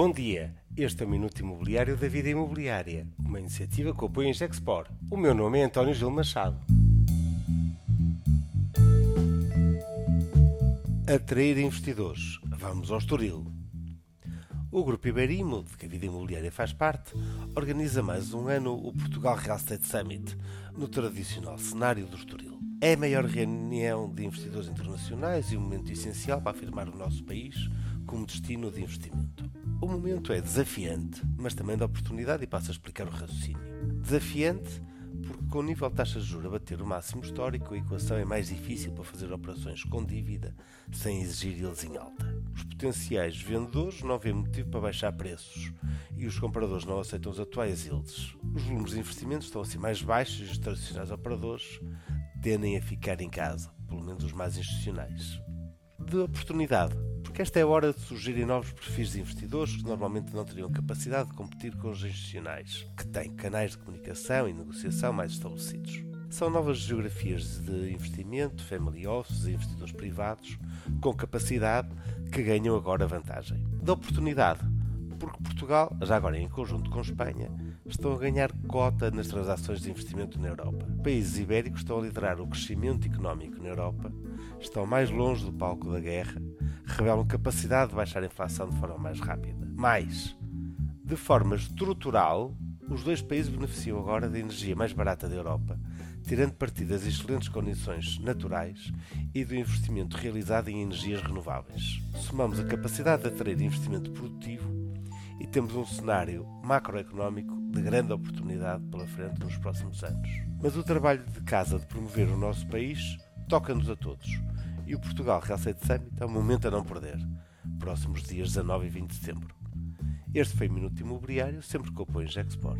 Bom dia, este é o Minuto Imobiliário da Vida Imobiliária, uma iniciativa que apoia em Gexpor. O meu nome é António Gil Machado. Atrair investidores. Vamos ao Estoril. O Grupo Iberimo, de que a Vida Imobiliária faz parte, organiza mais um ano o Portugal Real Estate Summit, no tradicional cenário do Estoril. É a maior reunião de investidores internacionais e um momento essencial para afirmar o nosso país como destino de investimento. O momento é desafiante, mas também de oportunidade e passo a explicar o raciocínio. Desafiante porque com o nível de taxa de juros a bater o máximo histórico, a equação é mais difícil para fazer operações com dívida sem exigir eles em alta. Os potenciais vendedores não vêem motivo para baixar preços e os compradores não aceitam os atuais yields. Os volumes de investimentos estão assim mais baixos e os tradicionais operadores tendem a ficar em casa, pelo menos os mais institucionais. De oportunidade, porque esta é a hora de surgirem novos perfis de investidores que normalmente não teriam capacidade de competir com os institucionais, que têm canais de comunicação e negociação mais estabelecidos. São novas geografias de investimento, family offices e investidores privados com capacidade que ganham agora vantagem. Da oportunidade, porque Portugal, já agora em conjunto com Espanha, estão a ganhar cota nas transações de investimento na Europa. Países ibéricos estão a liderar o crescimento económico na Europa, estão mais longe do palco da guerra, revelam capacidade de baixar a inflação de forma mais rápida. Mais, de forma estrutural, os dois países beneficiam agora da energia mais barata da Europa, tirando partido das excelentes condições naturais e do investimento realizado em energias renováveis. Somamos a capacidade de atrair investimento produtivo temos um cenário macroeconómico de grande oportunidade pela frente nos próximos anos. Mas o trabalho de casa de promover o nosso país toca-nos a todos. E o Portugal Real Estate Summit é um momento a não perder. Próximos dias 19 e 20 de setembro. Este foi o Minuto Imobiliário, sempre com apoio Gexport.